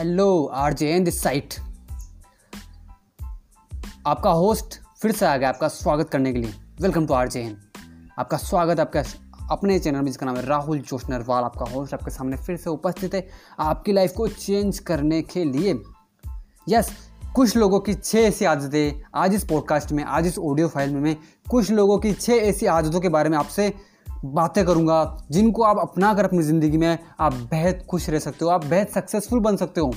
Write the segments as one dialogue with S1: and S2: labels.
S1: Hello R J N this side आपका host फिर से आ गया आपका स्वागत करने के लिए। Welcome to R J N आपका स्वागत आपका अपने चैनल में, जिसका नाम है राहुल जोश नरवाल आपका होस्ट आपके सामने फिर से उपस्थित है आपकी लाइफ को चेंज करने के लिए। यस कुछ लोगों की छः ऐसी आदतें आज इस पॉडकास्ट में, आज इस ऑडियो फ़ाइल में मैं कुछ लोगों की छः ऐसी आदतों के बारे में आपसे बातें करूँगा। जिनको आप अपना कर अपनी ज़िंदगी में, आप बेहद खुश रह सकते हो, आप बेहद सक्सेसफुल बन सकते हो।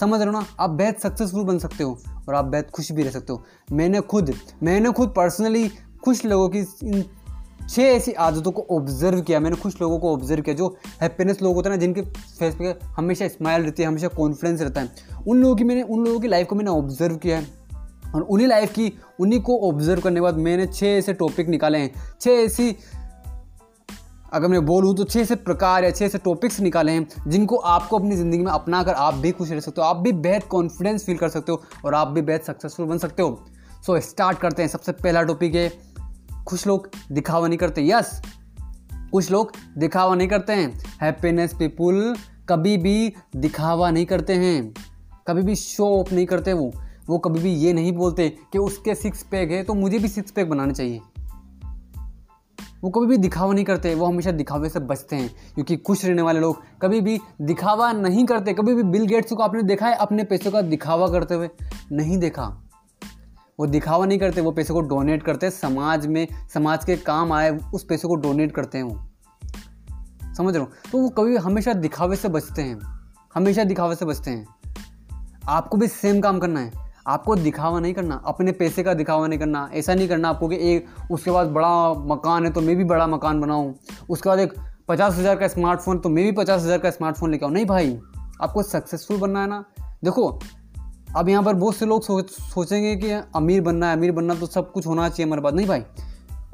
S1: समझ रहे हो ना? आप बेहद सक्सेसफुल बन सकते हो और आप बेहद खुश भी रह सकते हो। मैंने खुद मैंने खुद पर्सनली कुछ लोगों की इन छः ऐसी आदतों को ऑब्ज़र्व किया। मैंने कुछ लोगों को ऑब्ज़र्व किया जो हैप्पीनेस लोग होते हैं ना, जिनके फेस पे हमेशा स्माइल रहती है, हमेशा कॉन्फिडेंस रहता है। उन लोगों की मैंने, उन लोगों की लाइफ को मैंने ऑब्ज़र्व किया है और उन्हीं लाइफ की, उन्हीं को ऑब्ज़र्व करने के बाद मैंने छः ऐसे टॉपिक निकाले हैं। छः ऐसी अगर मैं बोलूँ तो छः से प्रकार या छः से टॉपिक्स निकाले हैं जिनको आपको अपनी ज़िंदगी में अपना कर आप भी खुश रह सकते हो आप भी बेहद कॉन्फिडेंस फील कर सकते हो और आप भी बेहद सक्सेसफुल बन सकते हो। सो so, स्टार्ट करते हैं। सबसे पहला टॉपिक है कुछ लोग दिखावा नहीं करते। यस कुछ लोग दिखावा नहीं करते हैं। हैप्पीनेस पीपुल कभी भी दिखावा नहीं करते हैं। कभी भी शो ऑफ़ नहीं करते वो। वो कभी भी ये नहीं बोलते कि उसके सिक्स पैक है तो मुझे भी सिक्स पैक बनाना चाहिए। वो कभी भी दिखावा नहीं करते, वो हमेशा दिखावे से बचते हैं, क्योंकि खुश रहने वाले लोग कभी भी दिखावा नहीं करते, कभी भी बिल गेट्स को आपने देखा है, अपने पैसों का दिखावा करते हुए? नहीं देखा। वो दिखावा नहीं करते, वो पैसे को डोनेट करते समाज में, समाज के काम आए, उस पैसे को डोनेट करते हैं वो। समझ रहे हो? तो वो कभी हमेशा दिखावे से बचते हैं, हमेशा दिखावे से बचते हैं। आपको भी सेम काम करना है। आपको दिखावा नहीं करना, अपने पैसे का दिखावा नहीं करना, ऐसा नहीं करना आपको कि एक, उसके बाद बड़ा मकान है तो मैं भी बड़ा मकान बनाऊँ। उसके बाद एक पचास हज़ार का स्मार्टफ़ोन तो मैं भी पचास हज़ार का स्मार्टफ़ोन लेके आऊँ। नहीं भाई, आपको सक्सेसफुल बनना है ना। देखो, अब यहाँ पर बहुत से लोग सोच, सोचेंगे कि अमीर बनना है, अमीर बनना तो सब कुछ होना चाहिए हमारे पास। नहीं भाई,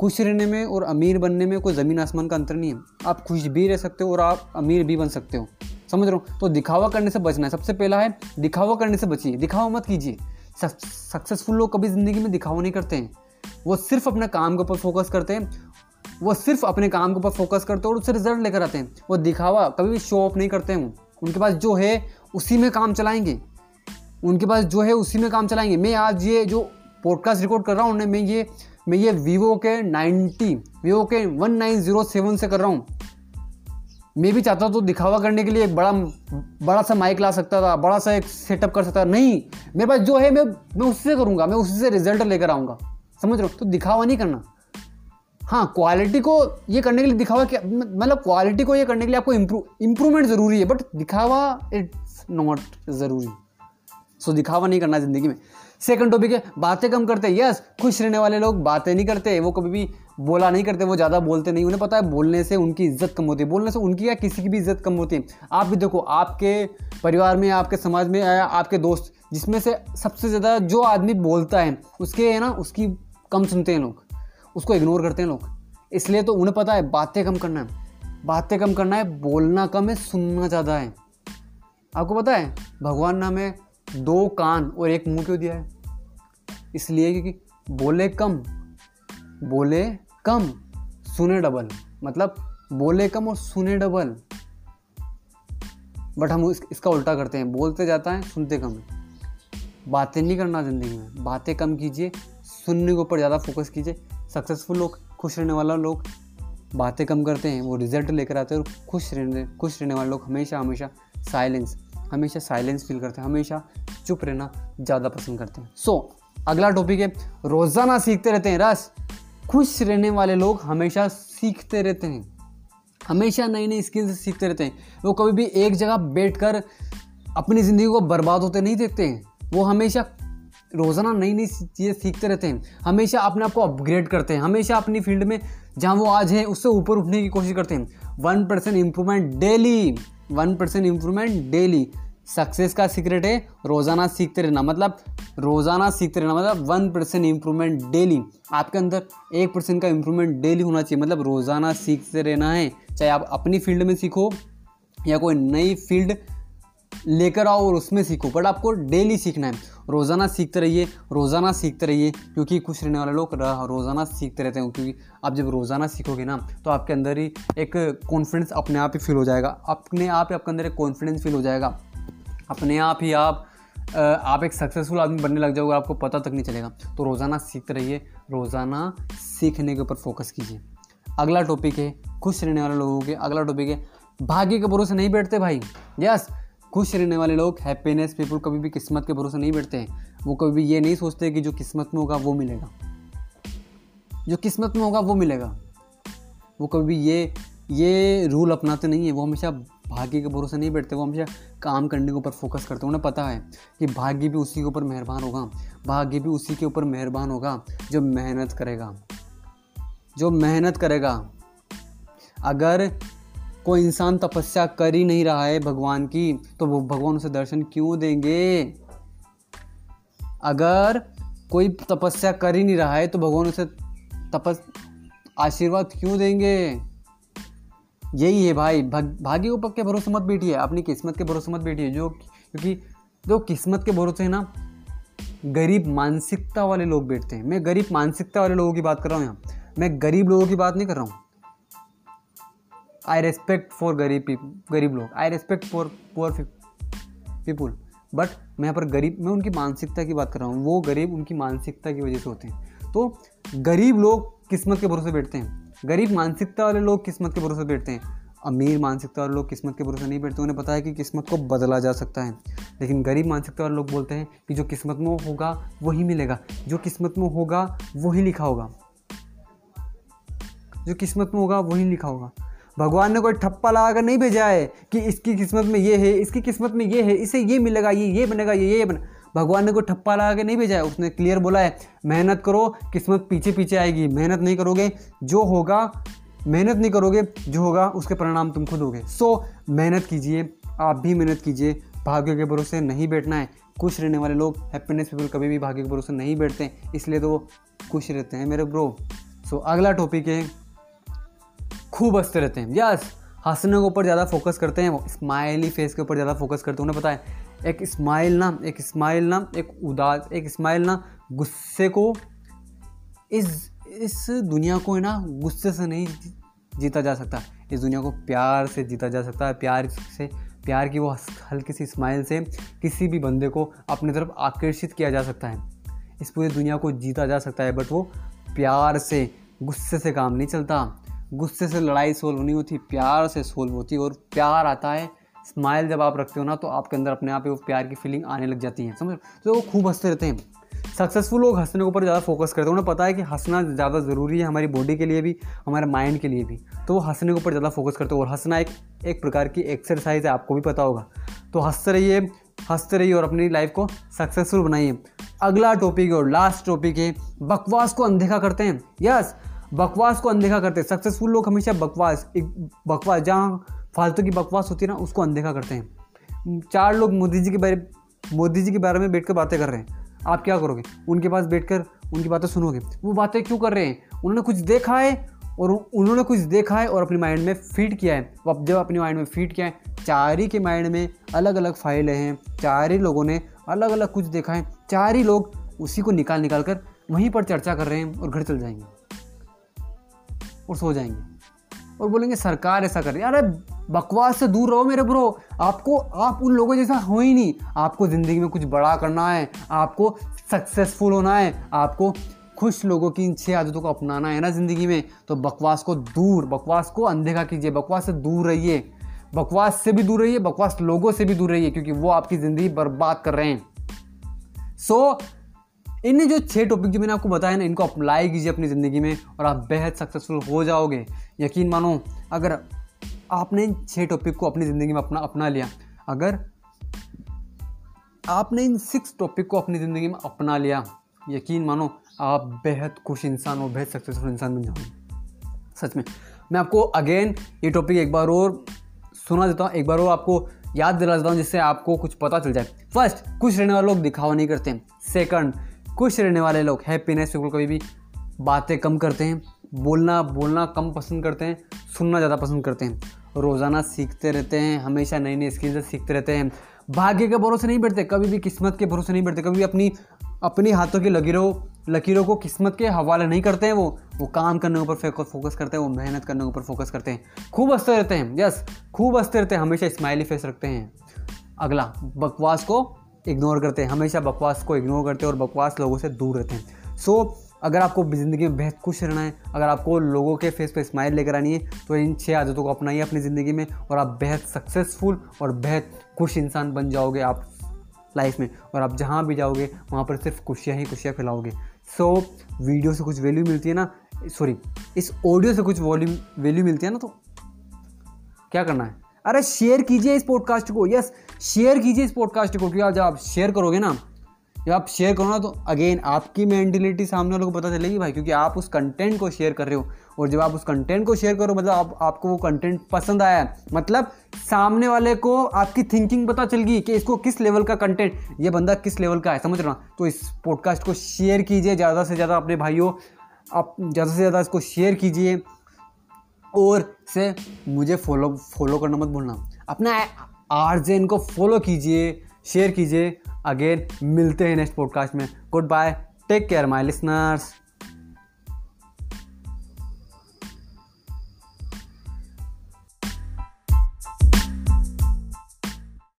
S1: खुश रहने में और अमीर बनने में कोई ज़मीन आसमान का अंतर नहीं है। आप खुश भी रह सकते हो और आप अमीर भी बन सकते हो। समझ रहे हो? तो दिखावा करने से बचना है। सबसे पहला है, दिखावा करने से बचिए। दिखावा मत कीजिए। सक्सेसफुल लोग कभी ज़िंदगी में दिखावा नहीं करते हैं। वो सिर्फ़ अपने काम के ऊपर फोकस करते हैं। वो सिर्फ़ अपने काम के ऊपर फोकस करते हैं और उससे रिज़ल्ट लेकर आते हैं। वो दिखावा कभी भी शो ऑफ़ नहीं करते हैं उनके पास जो है, उसी में काम चलाएँगे। उनके पास जो है, उसी में काम चलाएँगे। मैं आज ये जो पॉडकास्ट रिकॉर्ड कर रहा हूँ मैं ये मैं ये वीवो के 90 वीवो के 1907 से कर रहा हूँ। मैं भी चाहता तो दिखावा करने के लिए एक बड़ा बड़ा सा माइक ला सकता था, बड़ा सा एक सेटअप कर सकता था। नहीं, मेरे पास जो है, मैं मैं उससे करूँगा, मैं उसी से रिज़ल्ट लेकर आऊँगा। समझ रहे हो? तो दिखावा नहीं करना। हाँ क्वालिटी को ये करने के लिए दिखावा क्या मतलब क्वालिटी को ये करने के लिए आपको इम्प्रूव इम्प्रूवमेंट ज़रूरी है बट दिखावा इट्स नॉट ज़रूरी। सो दिखावा नहीं करना ज़िंदगी में। सेकंड टॉपिक है, बातें कम करते हैं यस खुश रहने वाले लोग बातें नहीं करते, वो कभी भी बोला नहीं करते, वो ज़्यादा बोलते नहीं, उन्हें पता है बोलने से उनकी इज़्ज़त कम होती है, बोलने से उनकी या किसी की भी इज़्ज़त कम होती है। आप भी देखो, आपके परिवार में, आपके समाज में या आपके दोस्त, जिसमें से सबसे ज़्यादा जो आदमी बोलता है, उसके है ना, उसकी कम सुनते हैं लोग, उसको इग्नोर करते हैं लोग। इसलिए तो उन्हें पता है, बातें कम करना है, बातें कम करना है, बोलना कम है, सुनना ज़्यादा है। आपको पता है, भगवान ने हमें दो कान और एक मुँह क्यों दिया है? इसलिए क्योंकि बोले कम बोले कम सुने डबल। मतलब बोले कम और सुने डबल। बट हम इस, इसका उल्टा करते हैं। बोलते जाता है सुनते कम बातें नहीं करना ज़िंदगी में। बातें कम कीजिए सुनने के ऊपर ज़्यादा फोकस कीजिए। सक्सेसफुल लोग खुश रहने वाला लोग बातें कम करते हैं वो रिज़ल्ट लेकर आते हैं और खुश रहने खुश रहने वाले लोग हमेशा हमेशा साइलेंस हमेशा साइलेंस फील करते हैं हमेशा चुप रहना ज़्यादा पसंद करते हैं। सो so, अगला टॉपिक है, रोज़ाना सीखते रहते हैं रस खुश रहने वाले लोग हमेशा सीखते रहते हैं। हमेशा नई नई स्किल्स सीखते रहते हैं। वो कभी भी एक जगह बैठ कर अपनी ज़िंदगी को बर्बाद होते नहीं देखते हैं। वो हमेशा रोज़ाना नई नई चीज़ें सीखते रहते हैं। हमेशा अपने आप को अपग्रेड करते हैं। हमेशा अपनी फ़ील्ड में जहाँ वो आज हैं, उससे ऊपर उठने की कोशिश करते हैं। One percent improvement daily one percent improvement daily success का सीक्रेट है, रोज़ाना सीखते रहना। मतलब रोज़ाना सीखते रहना मतलब वन परसेंट इम्प्रूवमेंट डेली आपके अंदर एक परसेंट का इम्प्रूवमेंट डेली होना चाहिए मतलब रोज़ाना सीखते रहना है। चाहे आप अपनी फ़ील्ड में सीखो या कोई नई फ़ील्ड लेकर आओ और उसमें सीखो बट आपको डेली सीखना है। रोज़ाना सीखते रहिए, रोज़ाना सीखते रहिए, क्योंकि खुश रहने वाले लोग रोज़ाना सीखते रहते हैं, क्योंकि आप जब रोज़ाना सीखोगे ना तो आपके अंदर ही एक कॉन्फिडेंस अपने आप ही फील हो जाएगा। अपने आप ही आपके अंदर एक कॉन्फिडेंस फील हो जाएगा। अपने आप ही आप आप एक सक्सेसफुल आदमी बनने लग जाओगे, आपको पता तक नहीं चलेगा। तो रोज़ाना सीखते रहिए, रोज़ाना सीखने के ऊपर फोकस कीजिए। अगला टॉपिक है, खुश रहने वाले लोगों के, अगला टॉपिक है, भाग्य के भरोसे नहीं बैठते भाई। यस खुश रहने वाले लोग हैप्पीनेस पीपल कभी भी किस्मत के भरोसे नहीं बैठते हैं। वो कभी भी ये नहीं सोचते कि जो किस्मत में होगा वो मिलेगा। जो किस्मत में होगा वो मिलेगा। वो कभी भी ये ये रूल अपनाते नहीं है, वो हमेशा भाग्य के भरोसे नहीं बैठते, वो हमेशा काम करने के ऊपर फोकस करते हैं। उन्हें पता है कि भाग्य भी उसी के ऊपर मेहरबान होगा। भाग्य भी उसी के ऊपर मेहरबान होगा जो मेहनत करेगा। जो मेहनत करेगा। अगर कोई इंसान तपस्या कर ही नहीं रहा है भगवान की तो वो भगवान उसे दर्शन क्यों देंगे? अगर कोई तपस्या कर ही नहीं रहा है तो भगवान उसे तपस, आशीर्वाद क्यों देंगे? यही है भाई भाग्य ऊपर के भरोसे मत बैठिए, अपनी किस्मत के भरोसे मत बैठिए, जो क्योंकि जो किस्मत के भरोसे है ना, गरीब मानसिकता वाले लोग बैठते हैं। मैं गरीब मानसिकता वाले लोगों की बात कर रहा हूँ यहाँ। मैं गरीब लोगों की बात नहीं कर रहा हूँ। आई रेस्पेक्ट फॉर गरीब पीपल गरीब लोग। I respect for poor people but मैं यहाँ पर गरीब, मैं उनकी मानसिकता की बात कर रहा हूँ। वो गरीब उनकी मानसिकता की वजह से होते हैं। तो गरीब लोग किस्मत के भरोसे बैठते हैं। गरीब मानसिकता वाले लोग किस्मत के भरोसे बैठते हैं, अमीर मानसिकता वाले लोग किस्मत के भरोसे नहीं बैठते, उन्हें पता है कि किस्मत को बदला जा सकता है। लेकिन गरीब मानसिकता वाले लोग बोलते हैं कि जो किस्मत में होगा, वही मिलेगा। जो किस्मत में होगा, वही लिखा होगा। जो किस्मत में होगा, वही लिखा होगा। भगवान ने कोई ठप्पा लगा कर नहीं भेजा है कि इसकी किस्मत में ये है, इसकी किस्मत में ये है, इसे ये मिलेगा, ये ये बनेगा, ये ये बने। भगवान ने कोई ठप्पा लगा के नहीं भेजा है। उसने क्लियर बोला है, मेहनत करो, किस्मत पीछे पीछे आएगी। मेहनत नहीं करोगे, जो होगा, मेहनत नहीं करोगे, जो होगा, उसके परिणाम तुम खुद होगे। सो मेहनत कीजिए, आप भी मेहनत कीजिए। भाग्य के भरोसे नहीं बैठना है। खुश रहने वाले लोग हैप्पीनेस पीपल कभी भी भाग्य के भरोसे नहीं बैठते। इसलिए तो वो खुश रहते हैं मेरे ब्रो सो अगला टॉपिक है, खूब हँसते रहते हैं। यस हंसने के ऊपर ज़्यादा फोकस करते हैं स्माइली फेस के ऊपर ज़्यादा फोकस करते हैं। उन्हें पता है एक स्माइल ना एक स्माइल ना एक उदास, एक स्माइल ना गुस्से को इस इस दुनिया को है ना गुस्से से नहीं जीता जा सकता। इस दुनिया को प्यार से जीता जा सकता है। प्यार से, प्यार की वो हल्की सी स्माइल से किसी भी बंदे को अपनी तरफ़ आकर्षित किया जा सकता है। इस पूरी दुनिया को जीता जा सकता है बट वो प्यार से, गुस्से से काम नहीं चलता। गुस्से से लड़ाई सोल्व नहीं होती, प्यार से सोल्व होती और प्यार आता है स्माइल जब आप रखते हो ना तो आपके अंदर अपने आप ही वो प्यार की फीलिंग आने लग जाती है, समझ तो वो खूब हँसते रहते हैं। सक्सेसफुल लोग हंसने के ऊपर ज़्यादा फोकस करते हैं। उन्हें पता है कि हंसना ज़्यादा ज़रूरी है हमारी बॉडी के लिए भी, हमारे माइंड के लिए भी। तो वो हंसने के ऊपर ज़्यादा फोकस करते हैं और हंसना एक एक प्रकार की एक्सरसाइज है, आपको भी पता होगा। तो हँसते रहिए हँसते रहिए और अपनी लाइफ को सक्सेसफुल बनाइए। अगला टॉपिक और लास्ट टॉपिक है, बकवास को अनदेखा करते हैं। यस बकवास को अनदेखा करते हैं। सक्सेसफुल लोग हमेशा बकवास बकवास, जहाँ फालतू की बकवास होती है ना, उसको अनदेखा करते हैं। चार लोग मोदी जी के बारे, मोदी जी के बारे में बैठ कर बातें कर रहे हैं। आप क्या करोगे? उनके पास बैठ कर उनकी बातें सुनोगे? वो बातें क्यों कर रहे हैं? उन्होंने कुछ देखा है और उन्होंने कुछ देखा है और अपने माइंड में फ़ीड किया है। अब जब अपने माइंड में फ़ीड किया है, चार ही के माइंड में अलग अलग फाइलें हैं, चार ही लोगों ने अलग अलग कुछ देखा है, चार ही लोग उसी को निकाल निकाल कर वहीं पर चर्चा कर रहे हैं और घर चल जाएँगे और सो जाएँगे। और बोलेंगे सरकार ऐसा कर रही है। अरे बकवास से दूर रहो मेरे ब्रो आपको आप उन लोगों जैसा हो ही नहीं। आपको ज़िंदगी में कुछ बड़ा करना है आपको सक्सेसफुल होना है आपको खुश लोगों की इन छह आदतों को अपनाना है ना ज़िंदगी में। तो बकवास को दूर बकवास को अनदेखा कीजिए बकवास से दूर रहिए। बकवास से भी दूर रहिए बकवास लोगों से भी दूर रहिए क्योंकि वो आपकी ज़िंदगी बर्बाद कर रहे हैं। सो so, इन जो छः टॉपिक जो मैंने आपको बताया ना इनको अप्लाई कीजिए अपनी ज़िंदगी में और आप बेहद सक्सेसफुल हो जाओगे। यकीन मानो अगर आपने इन छः टॉपिक को अपनी ज़िंदगी में अपना अपना लिया। अगर आपने इन सिक्स टॉपिक को अपनी ज़िंदगी में अपना लिया, यकीन मानो, आप बेहद खुश इंसान और बेहद सक्सेसफुल इंसान बन जाओगे। सच में। मैं आपको अगेन ये टॉपिक एक बार और सुना देता हूँ, एक बार और आपको याद दिला देता हूँ, जिससे आपको कुछ पता चल जाए। फ़र्स्ट खुश रहने वाले लोग दिखावा नहीं करते सेकंड खुश रहने वाले लोग हैप्पीनेस बिल्कुल कभी भी बातें कम करते हैं, बोलना बोलना कम पसंद करते हैं, सुनना ज़्यादा पसंद करते हैं। रोज़ाना सीखते रहते हैं हमेशा नई नई स्किल सीखते रहते हैं। भाग्य के भरोसे नहीं बैठते कभी भी किस्मत के भरोसे नहीं बैठते कभी भी अपनी अपनी हाथों की लकीरों लकीरों को किस्मत के हवाले नहीं करते हैं वो। वो काम करने ऊपर फोकस करते हैं वो मेहनत करने के ऊपर फोकस करते हैं। खूब हँसते रहते हैं यस खूब हँसते रहते हैं हमेशा स्माइली फेस रखते हैं। अगला बकवास को इग्नोर करते हैं हमेशा बकवास को इग्नोर करते हैं और बकवास लोगों से दूर रहते हैं। सो so, अगर आपको ज़िंदगी में बेहद खुश रहना है अगर आपको लोगों के फेस पर स्माइल लेकर आनी है तो इन छः आदतों को अपनाइए अपनी ज़िंदगी में और आप बेहद सक्सेसफुल और बेहद खुश इंसान बन जाओगे आप लाइफ में। और आप जहाँ भी जाओगे वहाँ पर सिर्फ़ खुशियाँ ही खुशियाँ फैलाओगे। सो so, वीडियो से कुछ वैल्यू मिलती है ना सॉरी इस ऑडियो से कुछ वॉल्यूम वैल्यू मिलती है ना तो क्या करना है? अरे शेयर कीजिए इस पॉडकास्ट को। यस शेयर कीजिए इस पॉडकास्ट को क्योंकि जब आप शेयर करोगे ना। जब आप शेयर करो ना तो अगेन आपकी मेंटेलिटी सामने वालों को पता चलेगी भाई, क्योंकि आप उस कंटेंट को शेयर कर रहे हो। और जब आप उस कंटेंट को शेयर करो मतलब आप, आपको वो कंटेंट पसंद आया। मतलब सामने वाले को आपकी थिंकिंग पता चल गई कि इसको किस लेवल का कंटेंट ये बंदा किस लेवल का है, समझ रहा तो इस पॉडकास्ट को शेयर कीजिए, ज़्यादा से ज़्यादा अपने भाइयों, आप ज़्यादा से ज़्यादा इसको शेयर कीजिए। और से मुझे फॉलो फॉलो करना मत भूलना। अपना आरजेन को फॉलो कीजिए शेयर कीजिए। अगेन मिलते हैं नेक्स्ट पॉडकास्ट में। Goodbye take care my listeners